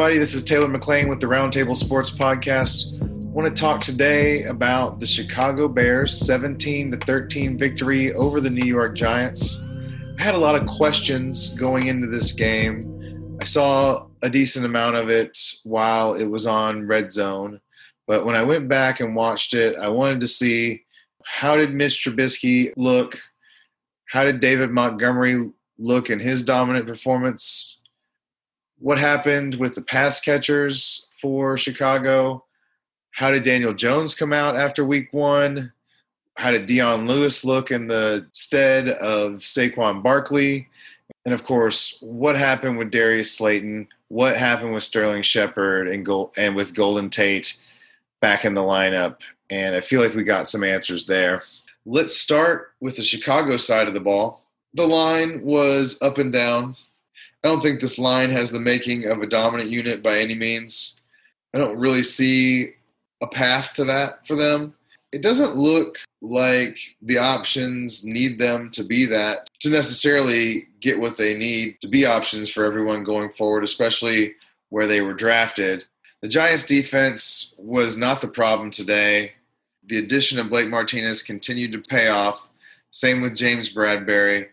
Everybody, this is Taylor McLean with the Roundtable Sports Podcast. I want to talk today about the Chicago Bears 17 to 13 victory over the New York Giants. I had a lot of questions going into this game. I saw a decent amount of it while it was on Red Zone, but when I went back and watched it, I wanted to see how did Mitch Trubisky look? How did David Montgomery look in his dominant performance? What happened with the pass catchers for Chicago? How did Daniel Jones come out after week one? How did Dion Lewis look in the stead of Saquon Barkley? And of course, what happened with Darius Slayton? What happened with Sterling Shepard and Gold, and with Golden Tate back in the lineup? And I feel like we got some answers there. Let's start with the Chicago side of the ball. The line was up and down I don't think this line has the making of a dominant unit by any means. I don't really see a path to that for them. It doesn't look like the options need them to be that to necessarily get what they need to be options for everyone going forward, especially where they were drafted. The Giants' defense was not the problem today. The addition of Blake Martinez continued to pay off. Same with James Bradberry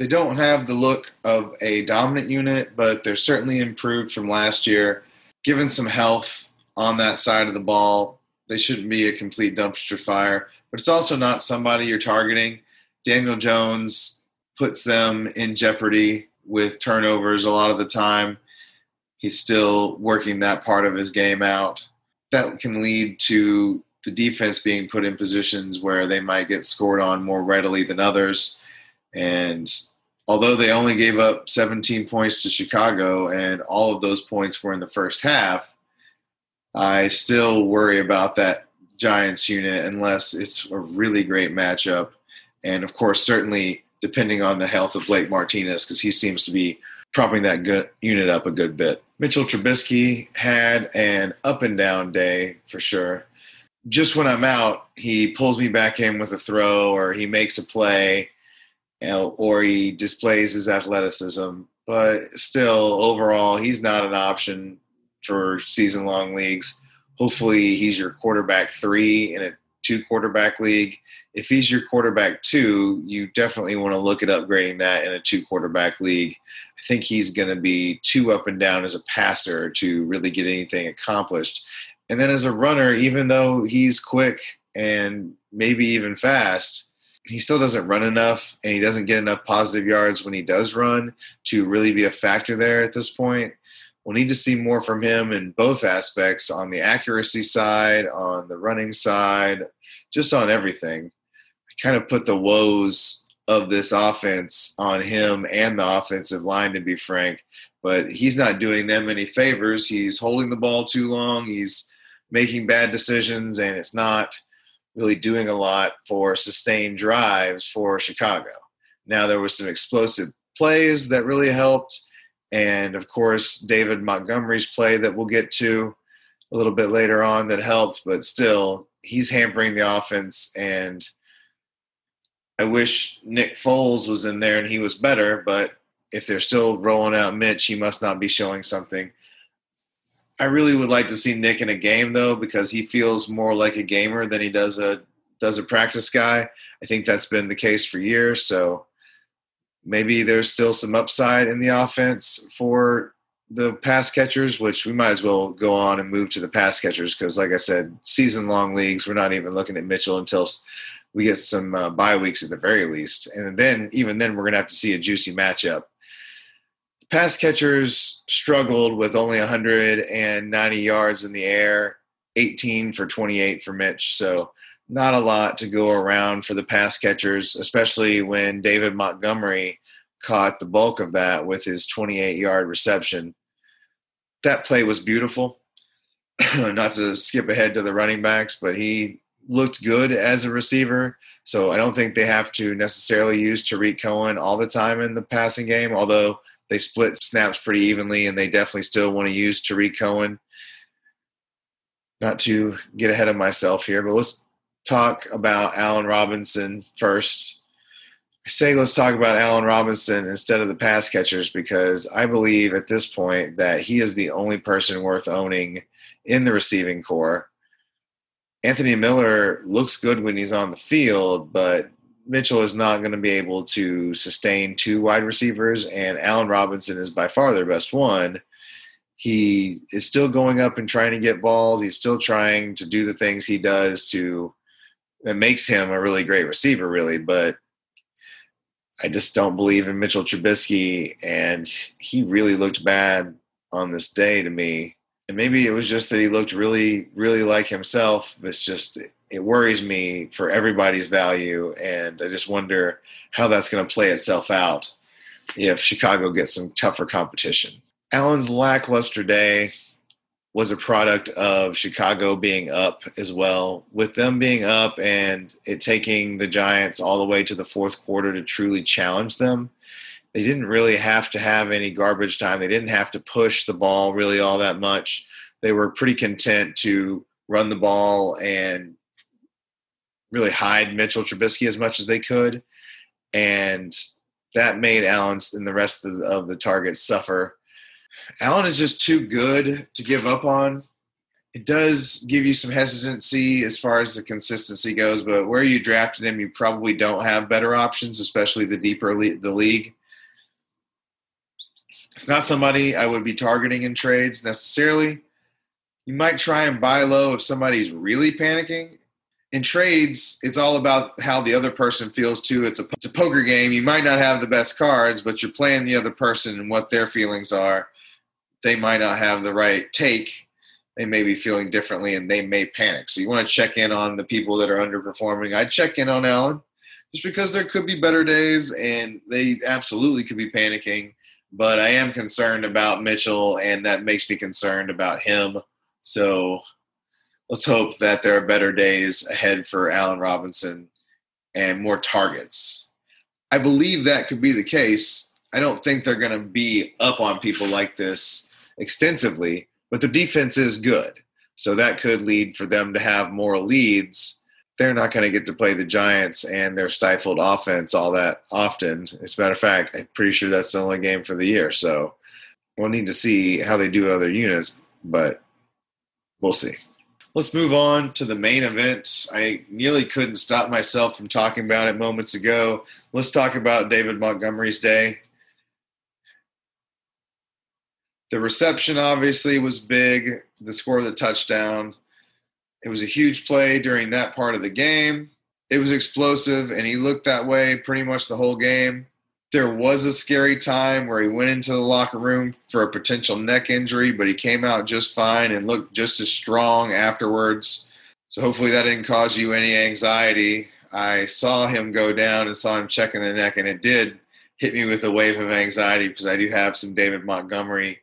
they don't have the look of a dominant unit, but they're certainly improved from last year. Given some health on that side of the ball, they shouldn't be a complete dumpster fire. But it's also not somebody you're targeting. Daniel Jones puts them in jeopardy with turnovers a lot of the time. He's still working that part of his game out. That can lead to the defense being put in positions where they might get scored on more readily than others. And although they only gave up 17 points to Chicago and all of those points were in the first half, I still worry about that Giants unit unless it's a really great matchup. And of course, certainly depending on the health of Blake Martinez, because he seems to be propping that good unit up a good bit. Mitchell Trubisky had an up and down day for sure. Just when I'm out, he pulls me back in with a throw or he makes a play or he displays his athleticism. But still, overall, he's not an option for season long leagues. Hopefully, he's your quarterback three in a two quarterback league. If he's your quarterback two, you definitely want to look at upgrading that in a two quarterback league. I think he's going to be too up and down as a passer to really get anything accomplished. And then as a runner, even though he's quick and maybe even fast, he still doesn't run enough and he doesn't get enough positive yards when he does run to really be a factor there at this point. We'll need to see more from him in both aspects on the accuracy side, on the running side, just on everything. I kind of put the woes of this offense on him and the offensive line, to be frank. But he's not doing them any favors. He's holding the ball too long. He's making bad decisions, and it's not really doing a lot for sustained drives for Chicago. Now there was some explosive plays that really helped, and of course David Montgomery's play that we'll get to a little bit later on that helped, but still he's hampering the offense and I wish Nick Foles was in there and he was better, but if they're still rolling out Mitch, he must not be showing something. I really would like to see Nick in a game though, because he feels more like a gamer than he does a does a practice guy. I think that's been the case for years. So maybe there's still some upside in the offense for the pass catchers, which we might as well go on and move to the pass catchers because, like I said, season long leagues, we're not even looking at Mitchell until we get some uh, bye weeks at the very least. And then, even then, we're to have to see a juicy matchup pass catchers struggled with only 190 yards in the air, 18 for 28 for Mitch. So not a lot to go around for the pass catchers, especially when David Montgomery caught the bulk of that with his 28 yard reception. That play was beautiful. not to skip ahead to the running backs, but he looked good as a receiver. So I don't think they have to necessarily use Tarik Cohen all the time in the passing game, although they split snaps pretty evenly, and they definitely still want to use Tarik Cohen. Not to get ahead of myself here, but let's talk about Allen Robinson first. I say let's talk about Allen Robinson instead of the pass catchers because I believe at this point that he is the only person worth owning in the receiving corps. Anthony Miller looks good when he's on the field, but Mitchell is not going to be able to sustain two wide receivers, and Allen Robinson is by far their best one. He is still going up and trying to get balls. He's still trying to do the things he does to that makes him a really great receiver, really. But I just don't believe in Mitchell Trubisky, and he really looked bad on this day to me. And maybe it was just that he looked really, really like himself. It's just it worries me for everybody's value, and I just wonder how that's going to play itself out if Chicago gets some tougher competition. Allen's lackluster day was a product of Chicago being up as well. With them being up and it taking the Giants all the way to the fourth quarter to truly challenge them, they didn't really have to have any garbage time. They didn't have to push the ball really all that much. They were pretty content to run the ball and really hide Mitchell Trubisky as much as they could. And that made Allen and the rest of the, of the targets suffer Allen is just too good to give up on. It does give you some hesitancy as far as the consistency goes, but where you drafted him, you probably don't have better options, especially the deeper le- the league. It's not somebody I would be targeting in trades necessarily. You might try and buy low if somebody's really panicking. In trades, it's all about how the other person feels too. It's a, it's a poker game. You might not have the best cards, but you're playing the other person and what their feelings are they might not have the right take. They may be feeling differently and they may panic. So you want to check in on the people that are underperforming. I'd check in on Alan just because there could be better days and they absolutely could be panicking. But I am concerned about Mitchell and that makes me concerned about him. So let's hope that there are better days ahead for Allen Robinson and more targets. I believe that could be the case. I don't think they're going to be up on people like this extensively, but their defense is good. So that could lead for them to have more leads. They're not going to get to play the Giants and their stifled offense all that often. As a matter of fact, I'm pretty sure that's the only game for the year. So we'll need to see how they do other units, but we'll see. Let's move on to the main event. I nearly couldn't stop myself from talking about it moments ago. Let's talk about David Montgomery's day. The reception obviously was big. The score of the touchdown. It was a huge play during that part of the game. It was explosive, and he looked that way pretty much the whole game. There was a scary time where he went into the locker room for a potential neck injury, but he came out just fine and looked just as strong afterwards. So hopefully that didn't cause you any anxiety. I saw him go down and saw him checking the neck, and it did hit me with a wave of anxiety because I do have some David Montgomery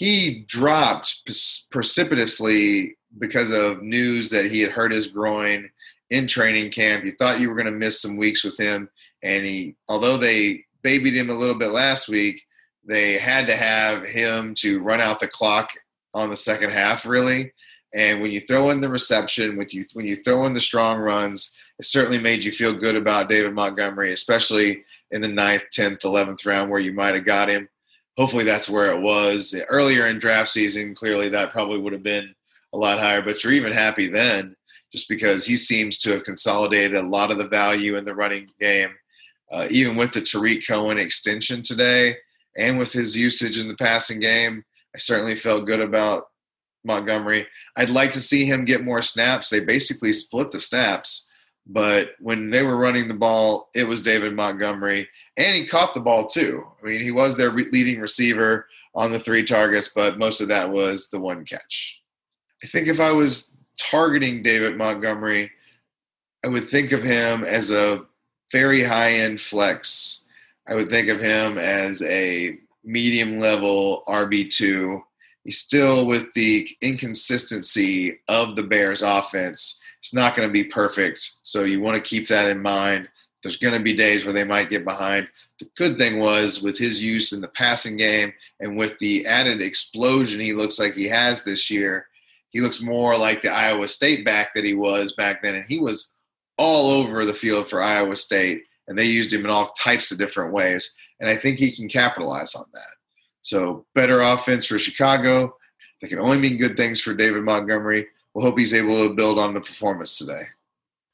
he dropped precipitously because of news that he had hurt his groin in training camp. You thought you were going to miss some weeks with him, and he, although they babied him a little bit last week, they had to have him to run out the clock on the second half, really. And when you throw in the reception, with you when you throw in the strong runs, it certainly made you feel good about David Montgomery, especially in the ninth, tenth, eleventh round where you might have got him hopefully that's where it was earlier in draft season. Clearly, that probably would have been a lot higher. But you're even happy then, just because he seems to have consolidated a lot of the value in the running game, uh, even with the Tarik Cohen extension today, and with his usage in the passing game. I certainly felt good about Montgomery. I'd like to see him get more snaps. They basically split the snaps. But when they were running the ball, it was David Montgomery, and he caught the ball too. I mean, he was their leading receiver on the three targets, but most of that was the one catch. I think if I was targeting David Montgomery, I would think of him as a very high end flex. I would think of him as a medium level RB2. He's still with the inconsistency of the Bears offense it's not going to be perfect. So you want to keep that in mind. There's going to be days where they might get behind. The good thing was with his use in the passing game and with the added explosion he looks like he has this year, he looks more like the Iowa State back that he was back then. And he was all over the field for Iowa State and they used him in all types of different ways. And I think he can capitalize on that. So better offense for Chicago. That can only mean good things for David Montgomery. We'll hope he's able to build on the performance today.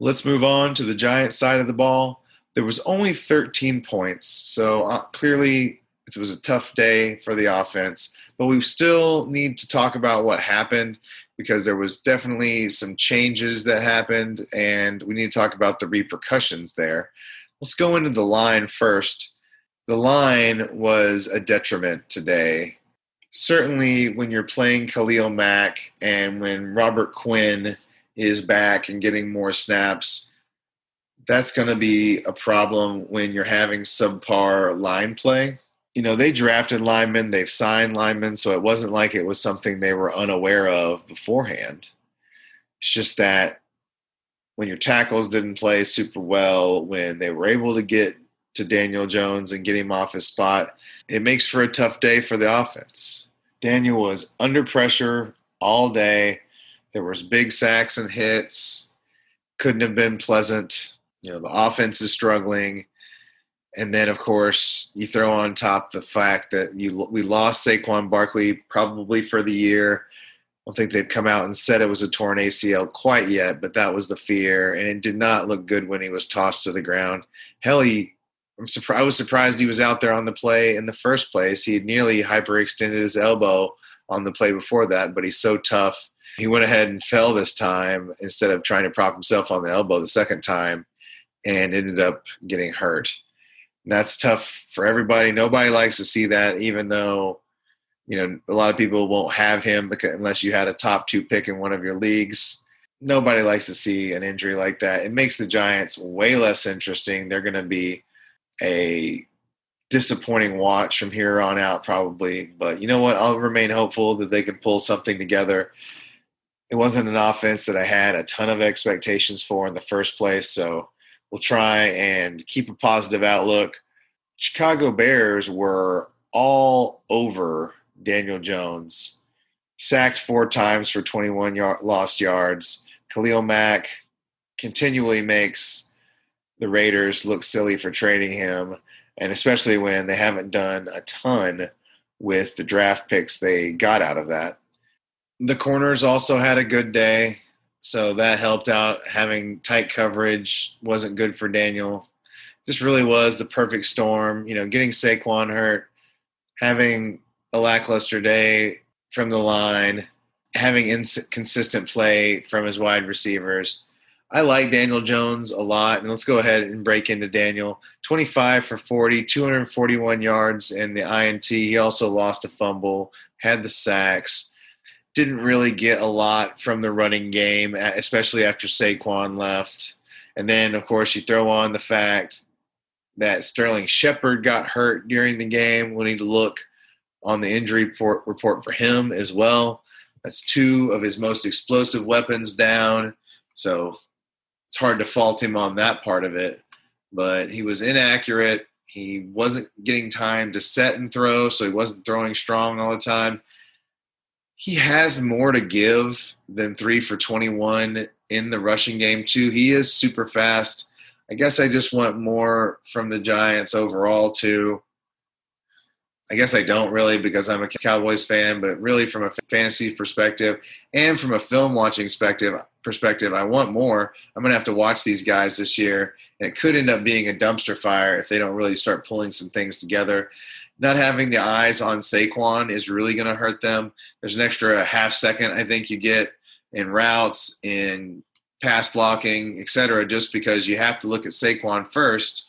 Let's move on to the Giants side of the ball. There was only 13 points, so uh, clearly it was a tough day for the offense. But we still need to talk about what happened because there was definitely some changes that happened, and we need to talk about the repercussions there. Let's go into the line first. The line was a detriment today. Certainly, when you're playing Khalil Mack and when Robert Quinn is back and getting more snaps, that's going to be a problem when you're having subpar line play. You know, they drafted linemen, they've signed linemen, so it wasn't like it was something they were unaware of beforehand. It's just that when your tackles didn't play super well, when they were able to get to Daniel Jones and get him off his spot, it makes for a tough day for the offense. Daniel was under pressure all day. There was big sacks and hits. Couldn't have been pleasant. You know, the offense is struggling. And then, of course, you throw on top the fact that you we lost Saquon Barkley probably for the year I don't think they've come out and said it was a torn ACL quite yet, but that was the fear, and it did not look good when he was tossed to the ground. Hell, he, I'm surprised. I was surprised he was out there on the play in the first place. He had nearly hyperextended his elbow on the play before that, but he's so tough. He went ahead and fell this time instead of trying to prop himself on the elbow the second time, and ended up getting hurt. That's tough for everybody. Nobody likes to see that, even though you know, a lot of people won't have him because unless you had a top two pick in one of your leagues. Nobody likes to see an injury like that. It makes the Giants way less interesting. They're going to be a disappointing watch from here on out, probably. But you know what? I'll remain hopeful that they can pull something together. It wasn't an offense that I had a ton of expectations for in the first place. So we'll try and keep a positive outlook. Chicago Bears were all over Daniel Jones, sacked four times for 21 yard, lost yards. Khalil Mack continually makes the Raiders look silly for trading him, and especially when they haven't done a ton with the draft picks they got out of that. The corners also had a good day, so that helped out. Having tight coverage wasn't good for Daniel. Just really was the perfect storm. You know, getting Saquon hurt, having a lackluster day from the line, having inconsistent play from his wide receivers. I like Daniel Jones a lot, and let's go ahead and break into Daniel. 25 for 40, 241 yards in the INT. He also lost a fumble, had the sacks. Didn't really get a lot from the running game, especially after Saquon left. And then, of course, you throw on the fact that Sterling Shepard got hurt during the game. We need to look on the injury report, report for him as well. That's two of his most explosive weapons down. So it's hard to fault him on that part of it. But he was inaccurate. He wasn't getting time to set and throw, so he wasn't throwing strong all the time. He has more to give than three for 21 in the rushing game, too. He is super fast. I guess I just want more from the Giants overall, too. I guess I don't really because I'm a Cowboys fan, but really from a fantasy perspective and from a film watching perspective, perspective, I want more. I'm going to have to watch these guys this year, and it could end up being a dumpster fire if they don't really start pulling some things together. Not having the eyes on Saquon is really going to hurt them. There's an extra half second I think you get in routes, in pass blocking, etc., just because you have to look at Saquon first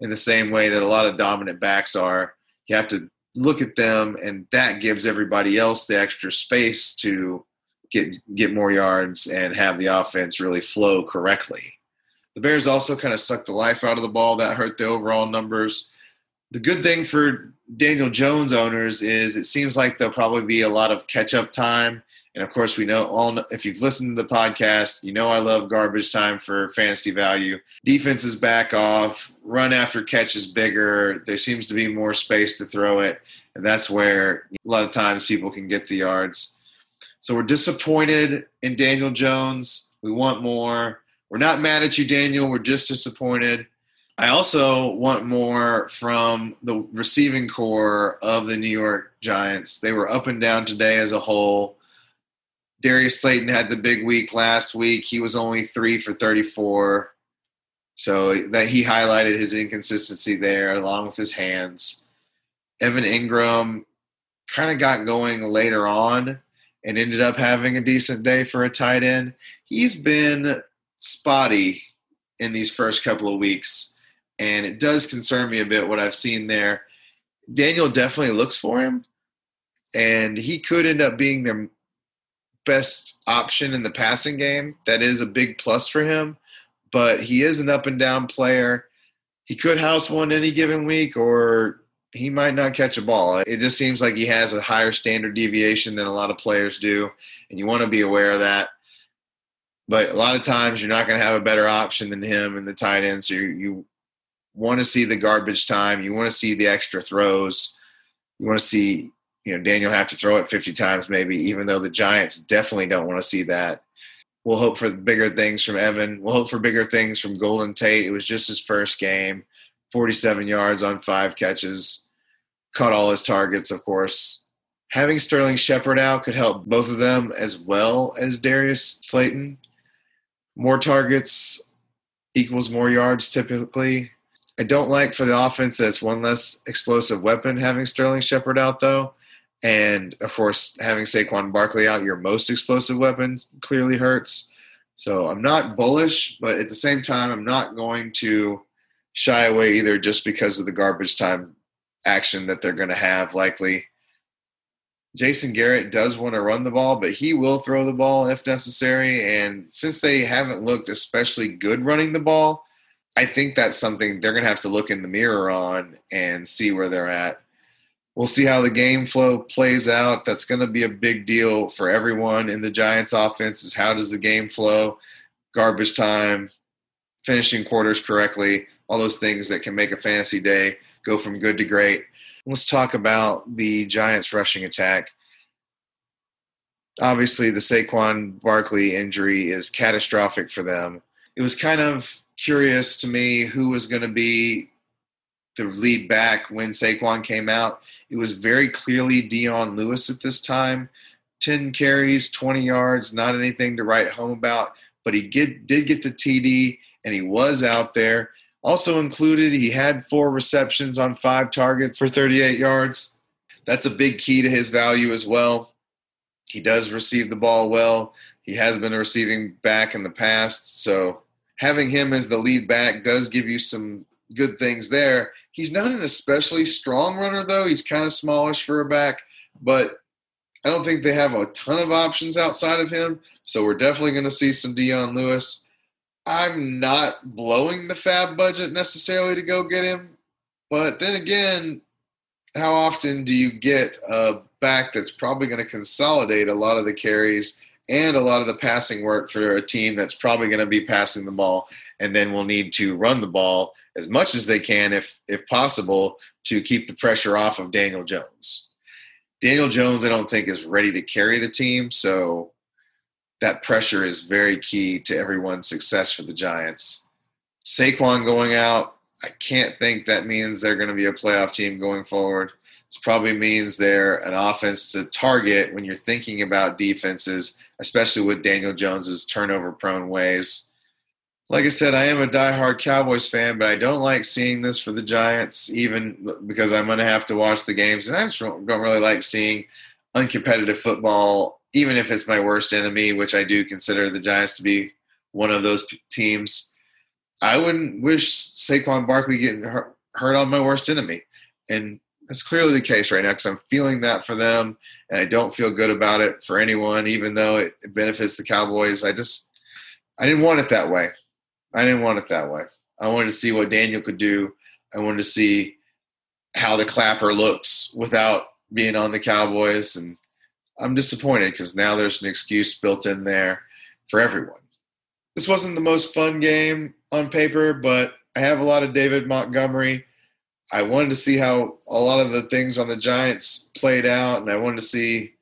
in the same way that a lot of dominant backs are you have to look at them, and that gives everybody else the extra space to get get more yards and have the offense really flow correctly. The Bears also kind of sucked the life out of the ball. That hurt the overall numbers. The good thing for Daniel Jones owners is it seems like there'll probably be a lot of catch up time and of course, we know all if you've listened to the podcast, you know I love garbage time for fantasy value. Defenses back off, run after catch is bigger. There seems to be more space to throw it, and that's where a lot of times people can get the yards. So we're disappointed in Daniel Jones. We want more. We're not mad at you, Daniel. We're just disappointed. I also want more from the receiving corps of the New York Giants. They were up and down today as a whole. Darius Slayton had the big week last week. He was only three for 34. So that he highlighted his inconsistency there along with his hands. Evan Engram kind of got going later on and ended up having a decent day for a tight end. He's been spotty in these first couple of weeks, and it does concern me a bit what I've seen there. Daniel definitely looks for him, and he could end up being their best option in the passing game. That is a big plus for him, but he is an up and down player. He could house one any given week, or he might not catch a ball. It just seems like he has a higher standard deviation than a lot of players do, and you want to be aware of that. But a lot of times you're not going to have a better option than him in the tight end. So you, you want to see the garbage time. You want to see the extra throws. You want to see, you know, Daniel have to throw it 50 times maybe, even though the Giants definitely don't want to see that. We'll hope for bigger things from Evan. We'll hope for bigger things from Golden Tate. It was just his first game, 47 yards on five catches, caught all his targets, of course. Having Sterling Shepard out could help both of them as well as Darius Slayton more targets equals more yards typically. I don't like for the offense that's one less explosive weapon having Sterling Shepard out though. And of course, having Saquon Barkley out, your most explosive weapon clearly hurts. So I'm not bullish, but at the same time, I'm not going to shy away either just because of the garbage time action that they're going to have likely. Jason Garrett does want to run the ball, but he will throw the ball if necessary. And since they haven't looked especially good running the ball, I think that's something they're going to have to look in the mirror on and see where they're at. We'll see how the game flow plays out. That's going to be a big deal for everyone in the Giants offense is how does the game flow, garbage time, finishing quarters correctly, all those things that can make a fantasy day go from good to great let's talk about the Giants' rushing attack. Obviously, the Saquon Barkley injury is catastrophic for them. It was kind of curious to me who was going to be the lead back when Saquon came out. It was very clearly Dion Lewis at this time. 10 carries, 20 yards, not anything to write home about, but he get, did get the TD and he was out there. Also included, he had four receptions on five targets for 38 yards. That's a big key to his value as well. He does receive the ball well. He has been receiving back in the past, so having him as the lead back does give you some good things there. He's not an especially strong runner, though. He's kind of smallish for a back, but I don't think they have a ton of options outside of him. So we're definitely going to see some Dion Lewis. I'm not blowing the FAAB budget necessarily to go get him, but then again, how often do you get a back that's probably going to consolidate a lot of the carries and a lot of the passing work for a team that's probably going to be passing the ball and then will need to run the ball as much as they can if if possible to keep the pressure off of Daniel Jones. Daniel Jones I don't think is ready to carry the team, so that pressure is very key to everyone's success for the Giants. Saquon going out, I can't think that means they're going to be a playoff team going forward. Probably means they're an offense to target when you're thinking about defenses, especially with Daniel Jones's turnover prone ways. Like I said, I am a diehard Cowboys fan, but I don't like seeing this for the Giants, even because I'm going to have to watch the games. And I just don't really like seeing uncompetitive football even if it's my worst enemy, which I do consider the Giants to be one of those teams, I wouldn't wish Saquon Barkley getting hurt, on my worst enemy. And that's clearly the case right now because I'm feeling that for them, and I don't feel good about it for anyone, even though it, it benefits the Cowboys. I just, I didn't want it that way. I didn't want it that way. I wanted to see what Daniel could do. I wanted to see how the clapper looks without being on the Cowboys, and I'm disappointed because now there's an excuse built in there for everyone. This wasn't the most fun game on paper, but I have a lot of David Montgomery. I wanted to see how a lot of the things on the Giants played out, and I wanted to see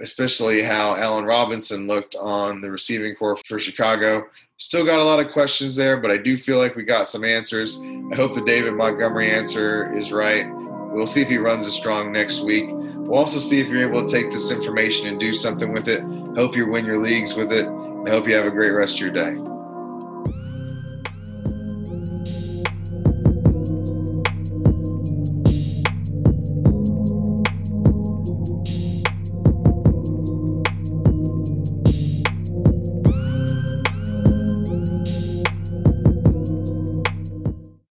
especially how Allen Robinson looked on the receiving corps for Chicago. Still got a lot of questions there, but I do feel like we got some answers. I hope the David Montgomery answer is right. We'll see if he runs as strong next week. We'll also see if you're able to take this information and do something with it. Hope you win your leagues with it. And hope you have a great rest of your day.